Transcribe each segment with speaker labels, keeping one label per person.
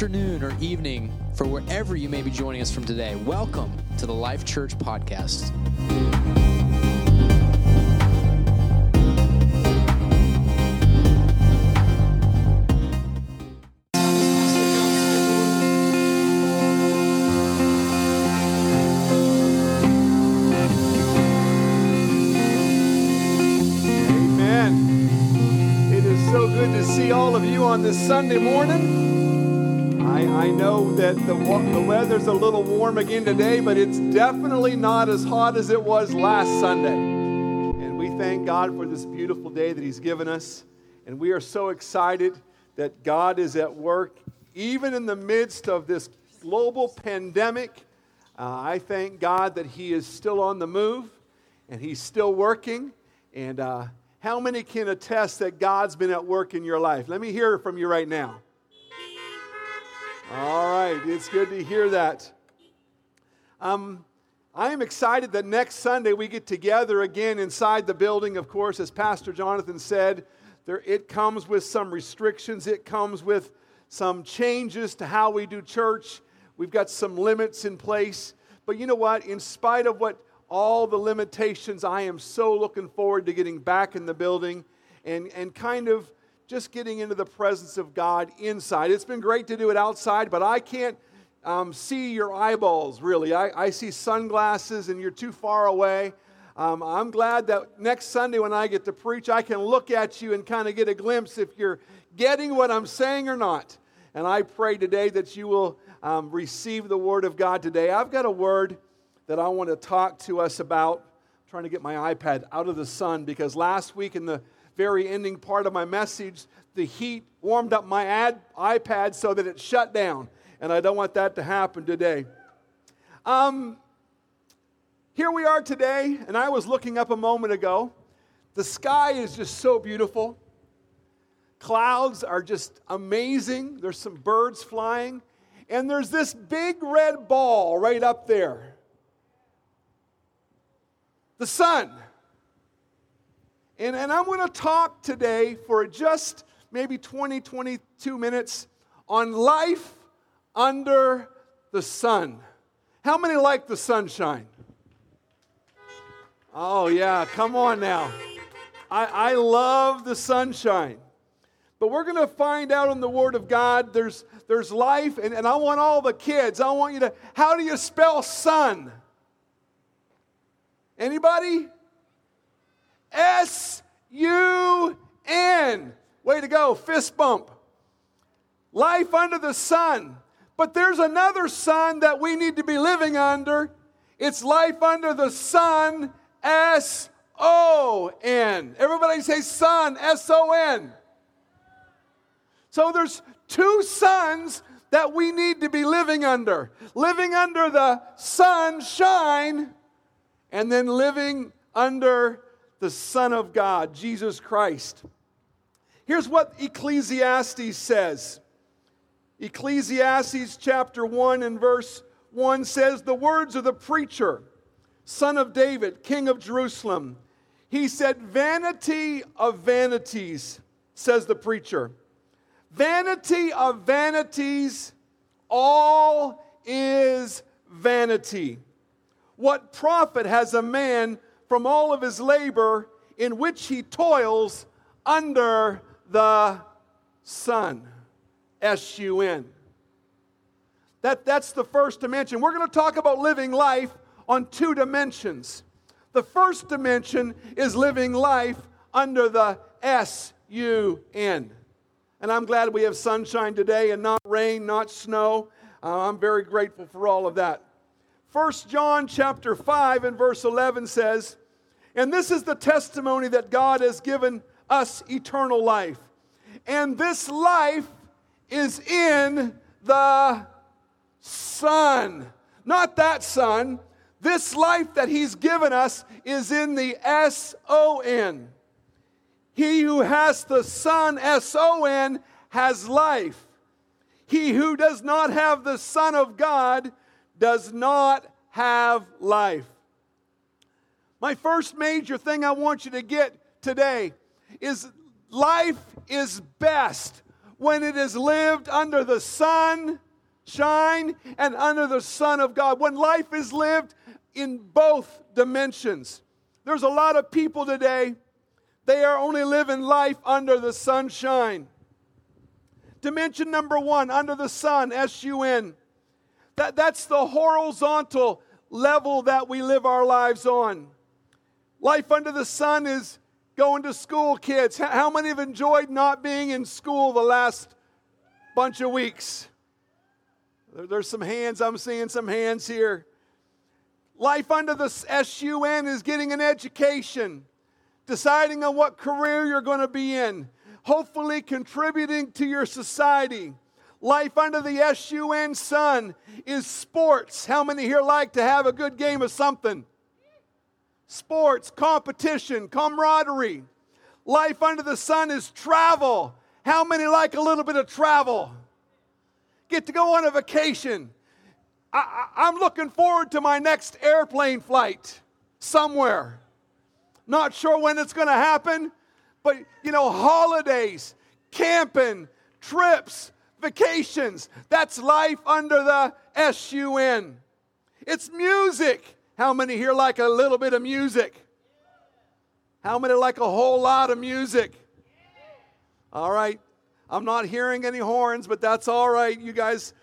Speaker 1: afternoon, or evening for wherever you may be joining us from today. Welcome to the Life Church Podcast.
Speaker 2: Amen. It is so good to see all of you on this Sunday morning. I, I know that the, the weather's a little warm again today, but it's definitely not as hot as it was last Sunday. And we thank God for this beautiful day that He's given us. And we are so excited that God is at work, even in the midst of this global pandemic. Uh, I thank God that He is still on the move and He's still working. And uh, how many can attest that God's been at work in your life? Let me hear from you right now. All right, it's good to hear that. Um, I am excited that next Sunday we get together again inside the building. Of course, as Pastor Jonathan said, there, it comes with some restrictions, it comes with some changes to how we do church. We've got some limits in place. But you know what? In spite of what all the limitations, I am so looking forward to getting back in the building and, and kind of just getting into the presence of God inside. It's been great to do it outside, but I can't um, see your eyeballs really. I, I see sunglasses and you're too far away. Um, I'm glad that next Sunday when I get to preach, I can look at you and kind of get a glimpse if you're getting what I'm saying or not. And I pray today that you will um, receive the word of God today. I've got a word that I want to talk to us about. I'm trying to get my iPad out of the sun because last week in the very ending part of my message, the heat warmed up my ad, iPad so that it shut down. And I don't want that to happen today. Um, here we are today, and I was looking up a moment ago. The sky is just so beautiful. Clouds are just amazing. There's some birds flying. And there's this big red ball right up there the sun. And, and I'm going to talk today for just maybe 20, 22 minutes on life under the sun. How many like the sunshine? Oh, yeah, come on now. I, I love the sunshine. But we're going to find out in the Word of God there's, there's life, and, and I want all the kids, I want you to, how do you spell sun? Anybody? S U N. Way to go, fist bump. Life under the sun. But there's another sun that we need to be living under. It's life under the sun, S O N. Everybody say sun, S O N. So there's two suns that we need to be living under. Living under the sunshine and then living under the Son of God, Jesus Christ. Here's what Ecclesiastes says Ecclesiastes chapter 1 and verse 1 says, The words of the preacher, son of David, king of Jerusalem. He said, Vanity of vanities, says the preacher. Vanity of vanities, all is vanity. What profit has a man from all of his labor in which he toils under the sun? S U N. That, that's the first dimension. We're going to talk about living life on two dimensions. The first dimension is living life under the S U N. And I'm glad we have sunshine today and not rain, not snow. Uh, I'm very grateful for all of that. 1 John chapter 5 and verse 11 says, And this is the testimony that God has given us eternal life. And this life is in the Son. Not that Son. This life that He's given us is in the S O N. He who has the Son, S O N, has life. He who does not have the Son of God does not have life. My first major thing I want you to get today is life is best when it is lived under the sun shine and under the Son of God. When life is lived in both dimensions. There's a lot of people today, they are only living life under the sunshine. Dimension number one, under the sun, S U N. That, that's the horizontal level that we live our lives on. Life under the sun is going to school, kids. How many have enjoyed not being in school the last bunch of weeks? There's some hands, I'm seeing some hands here. Life under the SUN is getting an education, deciding on what career you're going to be in, hopefully contributing to your society. Life under the SUN sun is sports. How many here like to have a good game of something? Sports, competition, camaraderie. Life under the sun is travel. How many like a little bit of travel? Get to go on a vacation. I, am looking forward to my next airplane flight somewhere. Not sure when it's going to happen, but you know, holidays, camping, trips, vacations. That's life under the S U N. It's music. How many here like a little bit of music? How many like a whole lot of music? All right. I'm not hearing any horns, but that's all right. You guys.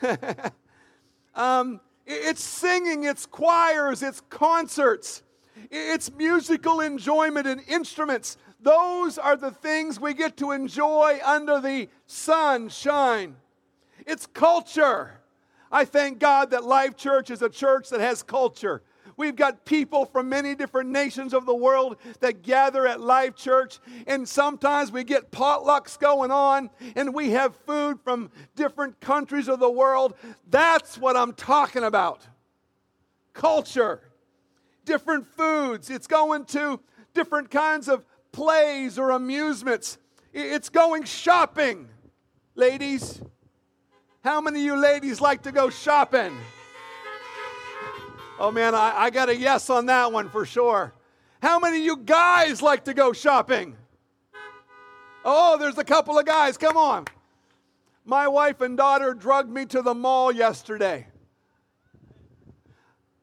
Speaker 2: um, it's singing, it's choirs, it's concerts, it's musical enjoyment and instruments. Those are the things we get to enjoy under the sunshine. It's culture. I thank God that Life Church is a church that has culture. We've got people from many different nations of the world that gather at Life Church, and sometimes we get potlucks going on, and we have food from different countries of the world. That's what I'm talking about. Culture, different foods. It's going to different kinds of plays or amusements. It's going shopping, ladies. How many of you ladies like to go shopping? Oh man, I, I got a yes on that one for sure. How many of you guys like to go shopping? Oh, there's a couple of guys. Come on. My wife and daughter drugged me to the mall yesterday.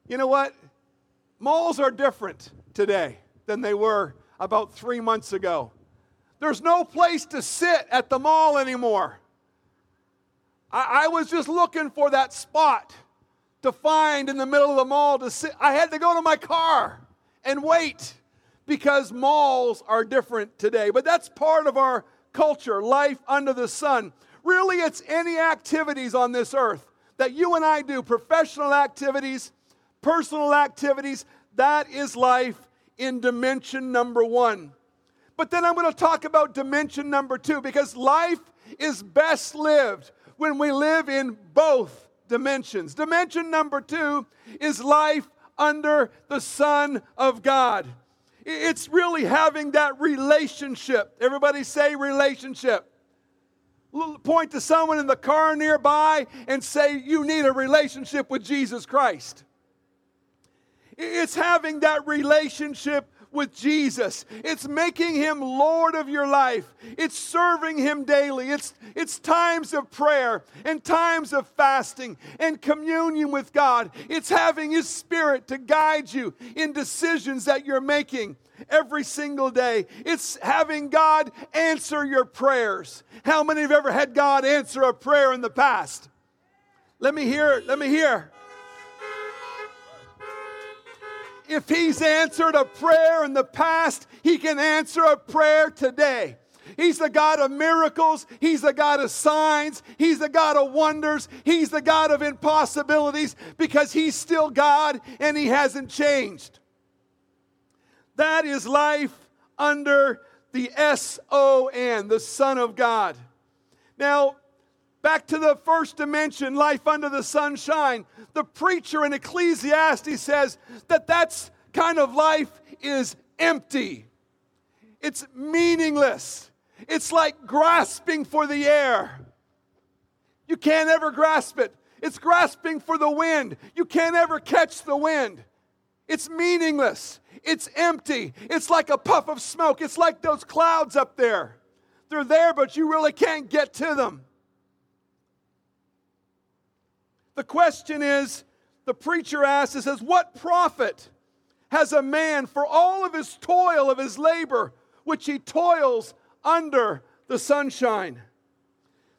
Speaker 2: You know what? Malls are different today than they were about three months ago. There's no place to sit at the mall anymore. I, I was just looking for that spot to find in the middle of the mall to sit. I had to go to my car and wait because malls are different today. But that's part of our culture, life under the sun. Really, it's any activities on this earth that you and I do, professional activities, personal activities, that is life in dimension number one. But then I'm going to talk about dimension number two because life is best lived when we live in both dimensions. Dimension number two is life under the Son of God. It's really having that relationship. Everybody say relationship. Point to someone in the car nearby and say, You need a relationship with Jesus Christ. It's having that relationship with Jesus. It's making him Lord of your life. It's serving him daily. It's, it's times of prayer and times of fasting and communion with God. It's having his spirit to guide you in decisions that you're making every single day. It's having God answer your prayers. How many have ever had God answer a prayer in the past? Let me hear Let me hear. If He's answered a prayer in the past, He can answer a prayer today. He's the God of miracles. He's the God of signs. He's the God of wonders. He's the God of impossibilities because He's still God and He hasn't changed. That is life under the S O N, the Son of God. Now, back to the first dimension, life under the sunshine the preacher in Ecclesiastes says that that's kind of life is empty. It's meaningless. It's like grasping for the air. You can't ever grasp it. It's grasping for the wind. You can't ever catch the wind. It's meaningless. It's empty. It's like a puff of smoke. It's like those clouds up there. They're there, but you really can't get to them. The question is the preacher asks, it says, What profit has a man for all of his toil of his labor, which he toils under the sunshine?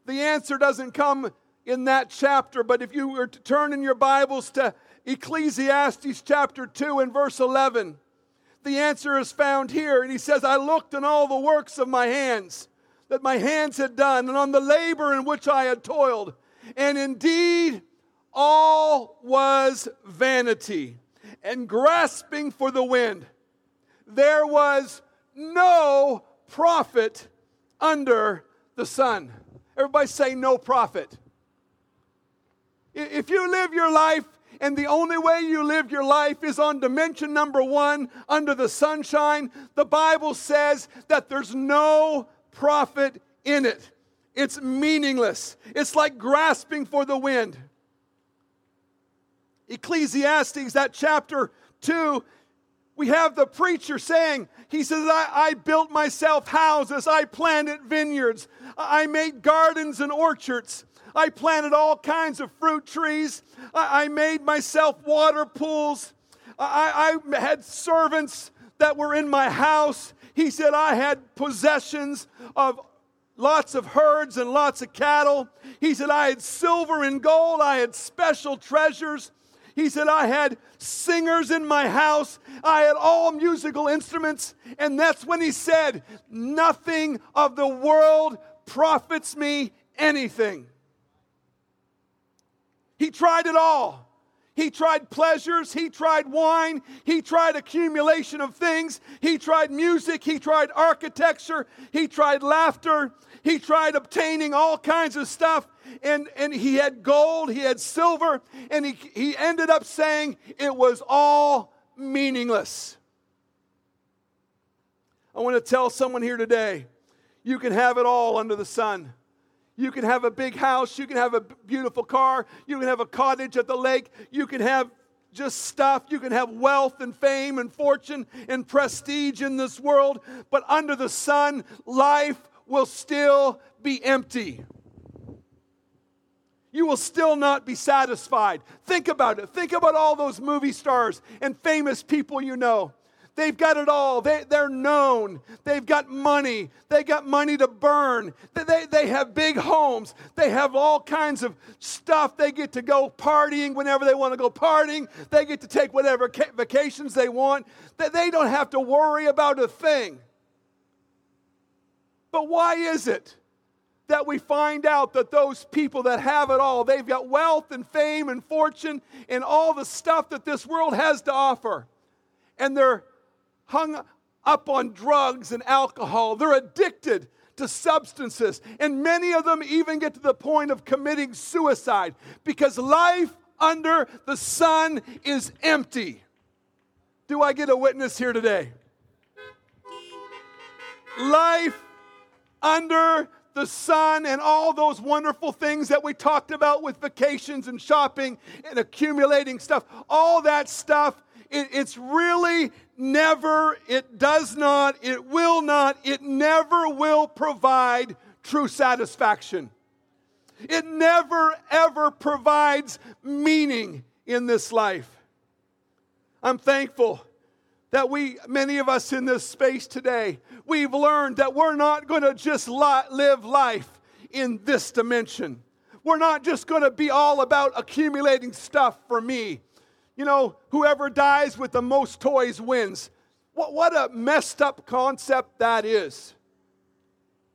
Speaker 2: The answer doesn't come in that chapter, but if you were to turn in your Bibles to Ecclesiastes chapter 2 and verse 11, the answer is found here. And he says, I looked on all the works of my hands that my hands had done, and on the labor in which I had toiled. And indeed, all was vanity and grasping for the wind. There was no profit under the sun. Everybody say, no profit. If you live your life and the only way you live your life is on dimension number one, under the sunshine, the Bible says that there's no profit in it. It's meaningless. It's like grasping for the wind. Ecclesiastes, that chapter 2, we have the preacher saying, he says, I, I, built myself houses, I planted vineyards, I made gardens and orchards, I planted all kinds of fruit trees, I, I made myself water pools, I, I had servants that were in my house. He said, I had possessions of lots of herds and lots of cattle. He said, I had silver and gold, I had special treasures. He said, I had singers in my house. I had all musical instruments. And that's when he said, Nothing of the world profits me anything. He tried it all. He tried pleasures, he tried wine, he tried accumulation of things, he tried music, he tried architecture, he tried laughter, he tried obtaining all kinds of stuff. And, and he had gold, he had silver, and he, he ended up saying it was all meaningless. I want to tell someone here today you can have it all under the sun. You can have a big house. You can have a beautiful car. You can have a cottage at the lake. You can have just stuff. You can have wealth and fame and fortune and prestige in this world. But under the sun, life will still be empty. You will still not be satisfied. Think about it. Think about all those movie stars and famous people you know. They've got it all. They, they're known. They've got money. They got money to burn. They, they, they have big homes. They have all kinds of stuff. They get to go partying whenever they want to go partying. They get to take whatever vacations they want. They, they don't have to worry about a thing. But why is it? That we find out that those people that have it all, they've got wealth and fame and fortune and all the stuff that this world has to offer. And they're hung up on drugs and alcohol. They're addicted to substances. And many of them even get to the point of committing suicide because life under the sun is empty. Do I get a witness here today? Life under the sun and all those wonderful things that we talked about with vacations and shopping and accumulating stuff, all that stuff it, it's really never, it does not, it will not, it never will provide true satisfaction. It never, ever provides meaning in this life. I'm thankful that we, many of us in this space today, we've learned that we're not going to just li- live life in this dimension. We're not just going to be all about accumulating stuff for me you know, whoever dies with the most toys wins. What, what a messed up concept that is.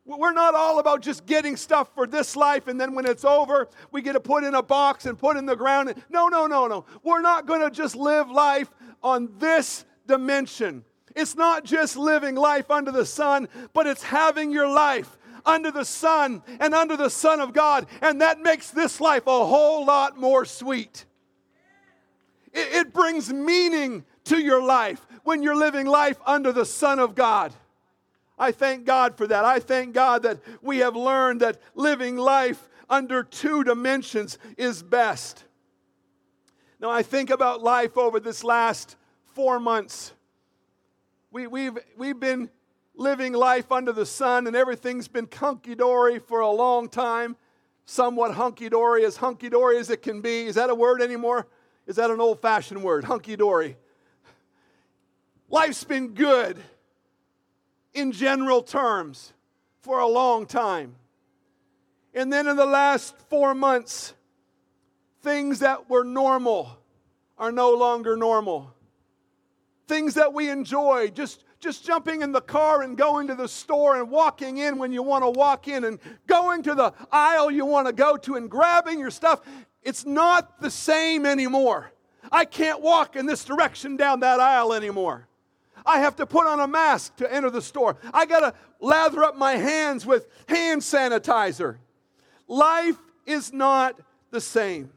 Speaker 2: We're not all about just getting stuff for this life and then when it's over, we get to put in a box and put in the ground. No, no, no, no. We're not going to just live life on this dimension. It's not just living life under the sun, but it's having your life under the sun and under the Son of God. And that makes this life a whole lot more sweet. It, it brings meaning to your life when you're living life under the Son of God. I thank God for that. I thank God that we have learned that living life under two dimensions is best. Now, I think about life over this last four months. We, we've, we've been living life under the sun and everything's been hunky dory for a long time, somewhat hunky dory, as hunky dory as it can be. Is that a word anymore? Is that an old fashioned word? Hunky dory. Life's been good in general terms for a long time. And then in the last four months, things that were normal are no longer normal. Things that we enjoy, just, just jumping in the car and going to the store and walking in when you want to walk in and going to the aisle you want to go to and grabbing your stuff, it's not the same anymore. I can't walk in this direction down that aisle anymore. I have to put on a mask to enter the store. I got to lather up my hands with hand sanitizer. Life is not the same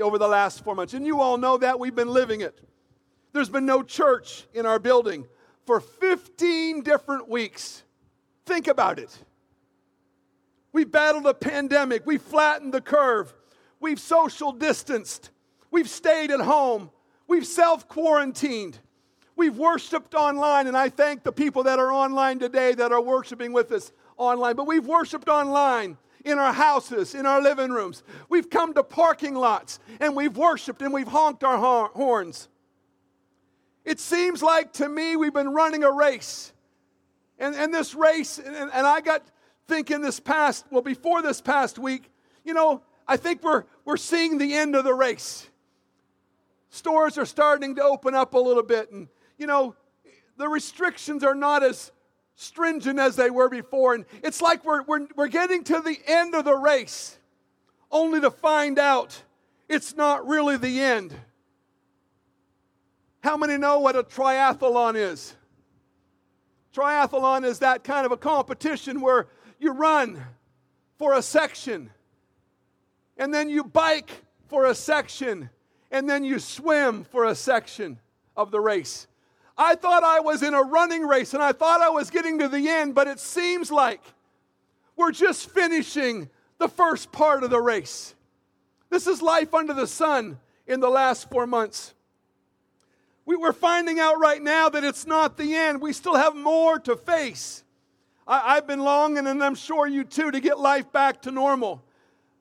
Speaker 2: over the last four months. And you all know that. We've been living it. There's been no church in our building for 15 different weeks. Think about it. We battled a pandemic. We flattened the curve. We've social distanced. We've stayed at home. We've self quarantined. We've worshiped online, and I thank the people that are online today that are worshiping with us online. But we've worshiped online in our houses, in our living rooms. We've come to parking lots and we've worshiped and we've honked our horns. It seems like to me we've been running a race. And, and this race, and, and I got thinking this past, well, before this past week, you know, I think we're, we're seeing the end of the race. Stores are starting to open up a little bit, and you know, the restrictions are not as stringent as they were before. And it's like we're, we're, we're getting to the end of the race, only to find out it's not really the end. How many know what a triathlon is? Triathlon is that kind of a competition where you run for a section, and then you bike for a section, and then you swim for a section of the race. I thought I was in a running race and I thought I was getting to the end, but it seems like we're just finishing the first part of the race. This is life under the sun in the last four months. We, are finding out right now that it's not the end. We still have more to face. I, have been longing, and I'm sure you too, to get life back to normal.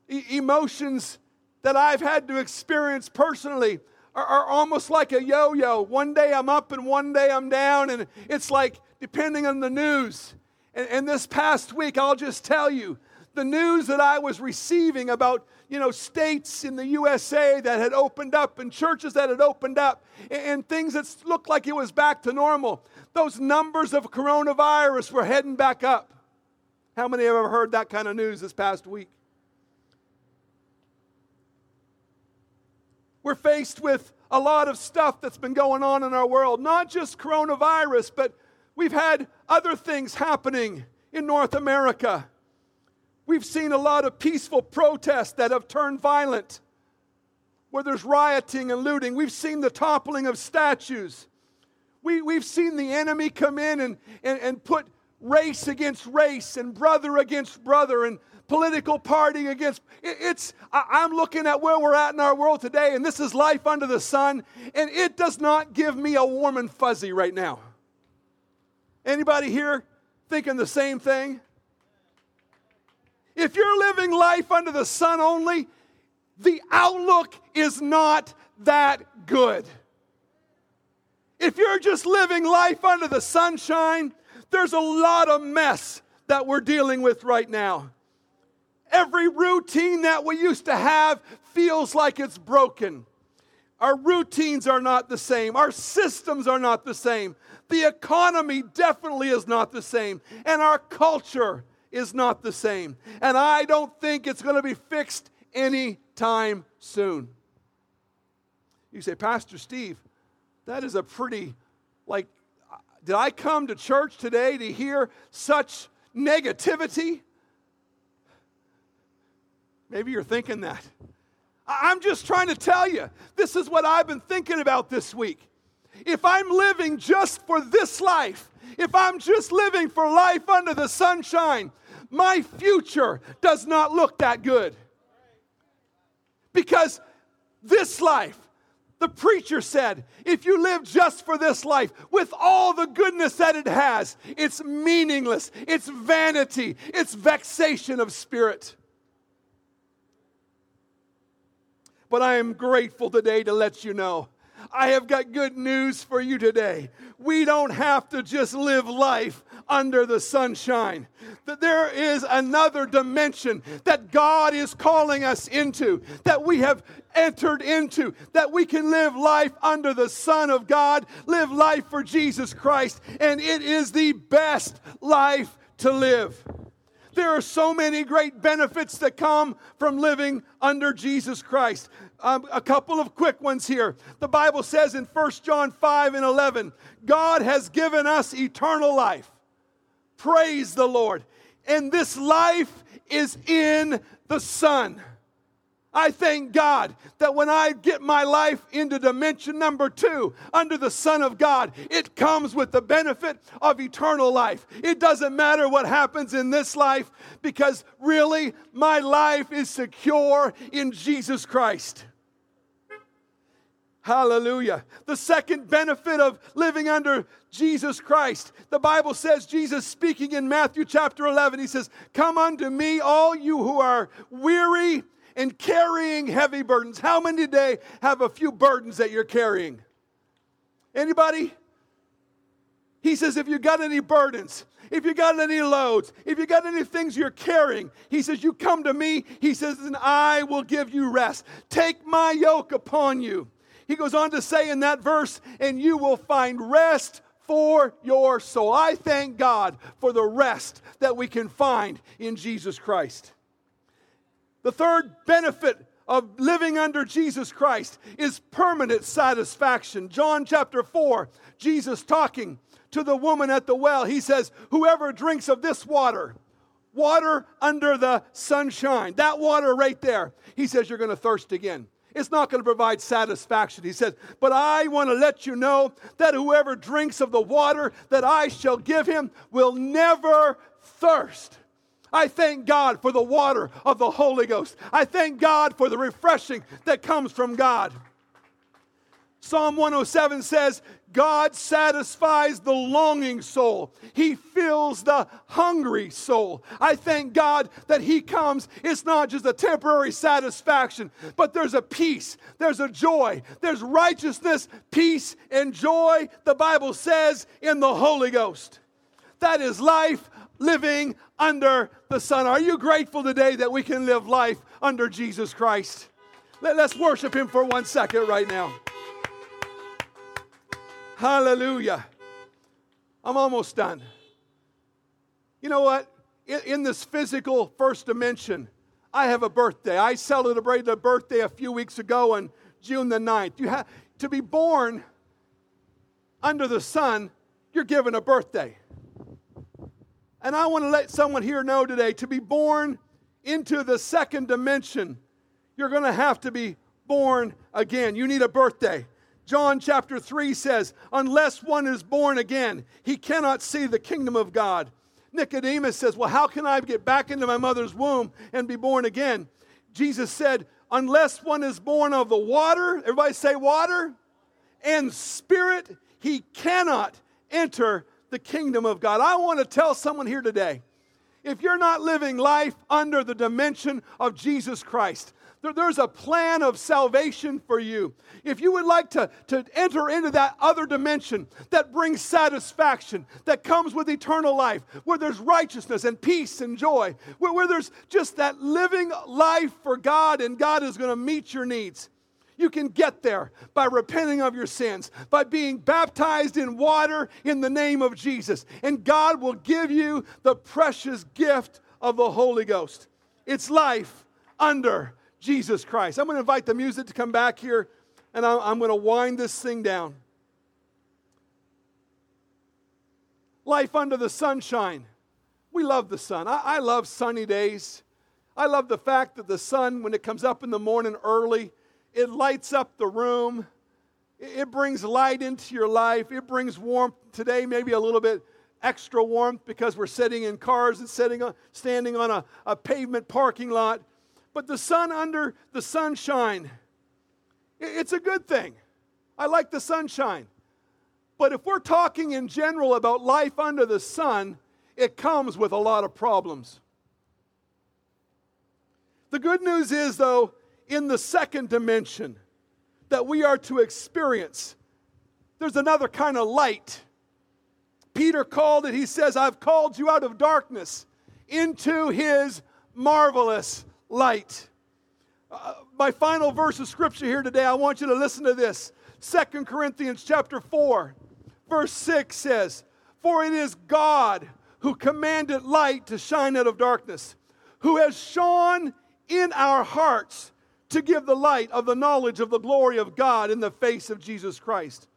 Speaker 2: E- emotions that I've had to experience personally are, are almost like a yo yo. One day I'm up and one day I'm down, and it's like depending on the news. And, and this past week, I'll just tell you the news that I was receiving about you know states in the USA that had opened up and churches that had opened up and, and things that looked like it was back to normal. Those numbers of coronavirus were heading back up. How many have ever heard that kind of news this past week? We're faced with a lot of stuff that's been going on in our world, not just coronavirus, but we've had other things happening in North America. We've seen a lot of peaceful protests that have turned violent, where there's rioting and looting. We've seen the toppling of statues. We, we've seen the enemy come in and, and, and put race against race and brother against brother and political party against it's i'm looking at where we're at in our world today and this is life under the sun and it does not give me a warm and fuzzy right now anybody here thinking the same thing if you're living life under the sun only the outlook is not that good if you're just living life under the sunshine there's a lot of mess that we're dealing with right now Every routine that we used to have feels like it's broken. Our routines are not the same. Our systems are not the same. The economy definitely is not the same. And our culture is not the same. And I don't think it's going to be fixed anytime soon. You say, Pastor Steve, that is a pretty, like, did I come to church today to hear such negativity? Maybe you're thinking that. I'm just trying to tell you, this is what I've been thinking about this week. If I'm living just for this life, if I'm just living for life under the sunshine, my future does not look that good. Because this life, The preacher said, if you live just for this life with all the goodness that it has, it's meaningless, it's vanity, it's vexation of spirit. But I am grateful today to let you know I have got good news for you today. We don't have to just live life under the sunshine. That there is another dimension that God is calling us into, that we have entered into, that we can live life under the Son of God, live life for Jesus Christ, and it is the best life to live. There are so many great benefits that come from living under Jesus Christ. Um, a couple of quick ones here. The Bible says in 1 John 5 and 11, God has given us eternal life. Praise the Lord. And this life is in the Son. I thank God that when I get my life into dimension number two, under the Son of God, it comes with the benefit of eternal life. It doesn't matter what happens in this life because really my life is secure in Jesus Christ. Hallelujah. The second benefit of living under Jesus Christ, the Bible says, Jesus speaking in Matthew chapter 11, he says, Come unto me, all you who are weary and carrying heavy burdens. How many today have a few burdens that you're carrying? Anybody? He says, if you got any burdens, if you got any loads, if you got any things you're carrying, he says, you come to me. He says, and I will give you rest. Take my yoke upon you. He goes on to say in that verse, and you will find rest for your soul. I thank God for the rest that we can find in Jesus Christ. The third benefit of living under Jesus Christ is permanent satisfaction. John chapter 4, Jesus talking to the woman at the well, he says, Whoever drinks of this water, water under the sunshine, that water right there, he says, You're going to thirst again. It's not going to provide satisfaction. He says, But I want to let you know that whoever drinks of the water that I shall give him will never thirst. I thank God for the water of the Holy Ghost. I thank God for the refreshing that comes from God. Psalm 107 says, God satisfies the longing soul. He fills the hungry soul. I thank God that He comes. It's not just a temporary satisfaction, but there's a peace, there's a joy, there's righteousness, peace, and joy, the Bible says, in the Holy Ghost. That is life living under the Son. Are you grateful today that we can live life under Jesus Christ? Let, us worship Him for one second right now. Hallelujah. I'm almost done. You know what? In, this physical first dimension, I have a birthday. I celebrated a birthday a few weeks ago on June the 9th. You have to be born under the sun, you're given a birthday. And I want to let someone here know today to be born into the second dimension, you're going to have to be born again. You need a birthday. John chapter 3 says, Unless one is born again, he cannot see the kingdom of God. Nicodemus says, Well, how can I get back into my mother's womb and be born again? Jesus said, Unless one is born of the water, everybody say water, and spirit, he cannot enter the kingdom of God. I want to tell someone here today if you're not living life under the dimension of Jesus Christ, there's a plan of salvation for you. If you would like to, to enter into that other dimension that brings satisfaction, that comes with eternal life, where there's righteousness and peace and joy, where, where there's just that living life for God and God is going to meet your needs. You can get there by repenting of your sins, by being baptized in water in the name of Jesus. And God will give you the precious gift of the Holy Ghost. It's life under Jesus Christ. I'm going to invite the music to come back here, and I'm, going to wind this thing down. Life under the sunshine. We love the sun. I, I love sunny days. I love the fact that the sun, when it comes up in the morning early, it lights up the room. It brings light into your life. It brings warmth. Today, maybe a little bit extra warmth because we're sitting in cars and sitting on, standing on a, a pavement parking lot. But the sun under the sunshine, it's a good thing. I like the sunshine. But if we're talking in general about life under the sun, it comes with a lot of problems. The good news is, though, in the second dimension that we are to experience, there's another kind of light. Peter called it, he says, I've called you out of darkness into his marvelous light. Uh, my final verse of scripture here today, I want you to listen to this. Second Corinthians chapter 4, verse 6 says, For it is God who commanded light to shine out of darkness, who has shone in our hearts to give the light of the knowledge of the glory of God in the face of Jesus Christ.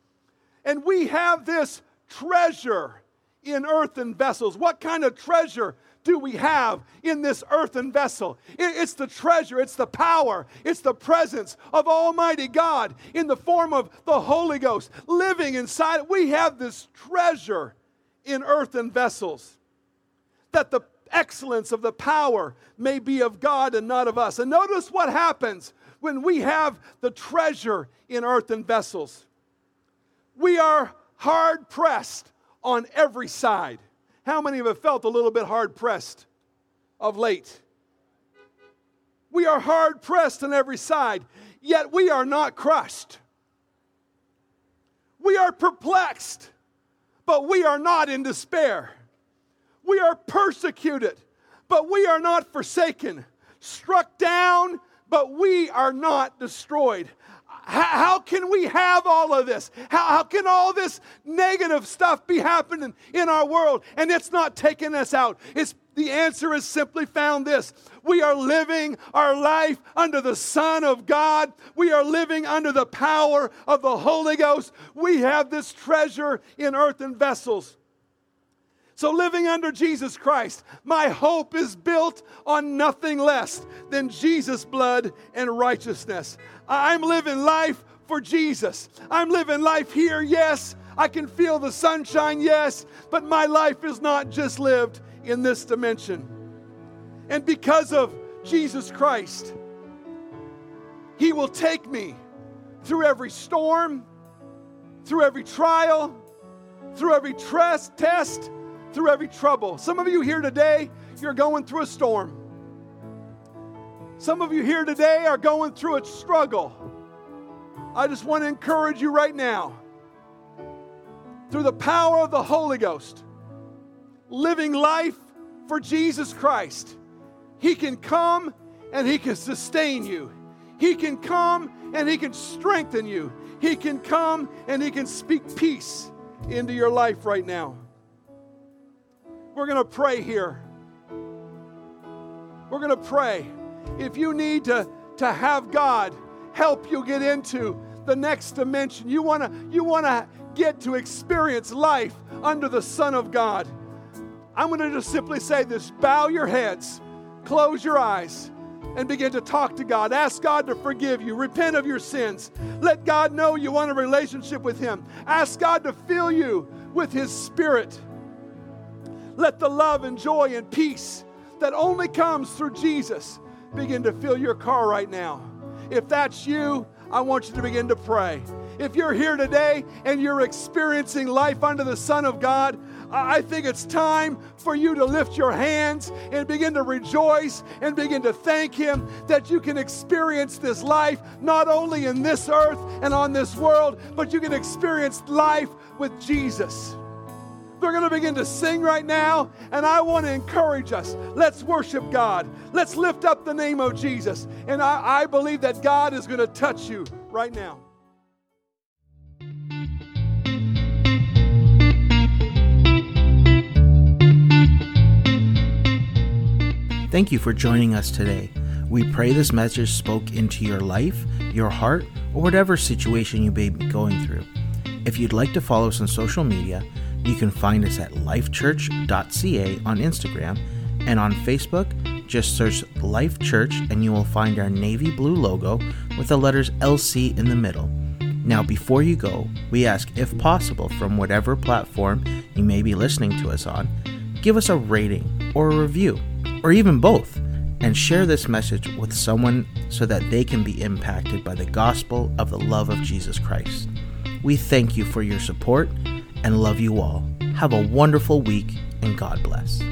Speaker 2: And we have this treasure in earthen vessels. What kind of treasure do we have in this earthen vessel? It's the treasure, it's the power, it's the presence of Almighty God in the form of the Holy Ghost living inside. We have this treasure in earthen vessels that the excellence of the power may be of God and not of us. And notice what happens when we have the treasure in earthen vessels. We are hard pressed on every side. How many of have felt a little bit hard pressed of late? We are hard pressed on every side, yet we are not crushed. We are perplexed, but we are not in despair. We are persecuted, but we are not forsaken. Struck down, but we are not destroyed. How, can we have all of this? How, how can all this negative stuff be happening in our world and it's not taking us out? It's, the answer is simply found this. We are living our life under the Son of God. We are living under the power of the Holy Ghost. We have this treasure in earthen vessels. So, living under Jesus Christ, my hope is built on nothing less than Jesus' blood and righteousness. I'm living life for Jesus. I'm living life here, yes. I can feel the sunshine, yes, but my life is not just lived in this dimension. And because of Jesus Christ, He will take me through every storm, through every trial, through every test, test, through every trouble. Some of you here today, you're going through a storm. Some of you here today are going through a struggle. I just want to encourage you right now through the power of the Holy Ghost, living life for Jesus Christ. He can come and He can sustain you. He can come and He can strengthen you. He can come and He can speak peace into your life right now. We're going to pray here. We're going to pray. If you need to, to have God help you get into the next dimension, you want to you want to get to experience life under the Son of God. I'm going to just simply say this bow your heads, close your eyes, and begin to talk to God. Ask God to forgive you. Repent of your sins. Let God know you want a relationship with Him. Ask God to fill you with His Spirit. Let the love and joy and peace that only comes through Jesus begin to fill your car right now. If that's you, I want you to begin to pray. If you're here today and you're experiencing life under the Son of God, I think it's time for you to lift your hands and begin to rejoice and begin to thank Him that you can experience this life not only in this earth and on this world, but you can experience life with Jesus. They're going to begin to sing right now, and I want to encourage us. Let's worship God. Let's lift up the name of Jesus. And I, I believe that God is going to touch you right now.
Speaker 3: Thank you for joining us today. We pray this message spoke into your life, your heart, or whatever situation you may be going through. If you'd like to follow us on social media, you can find us at lifechurch.ca on Instagram and on Facebook. Just search Life Church and you will find our navy blue logo with the letters LC in the middle. Now, before you go, we ask if possible from whatever platform you may be listening to us on, give us a rating or a review, or even both, and share this message with someone so that they can be impacted by the gospel of the love of Jesus Christ. We thank you for your support and love you all. Have a wonderful week and God bless.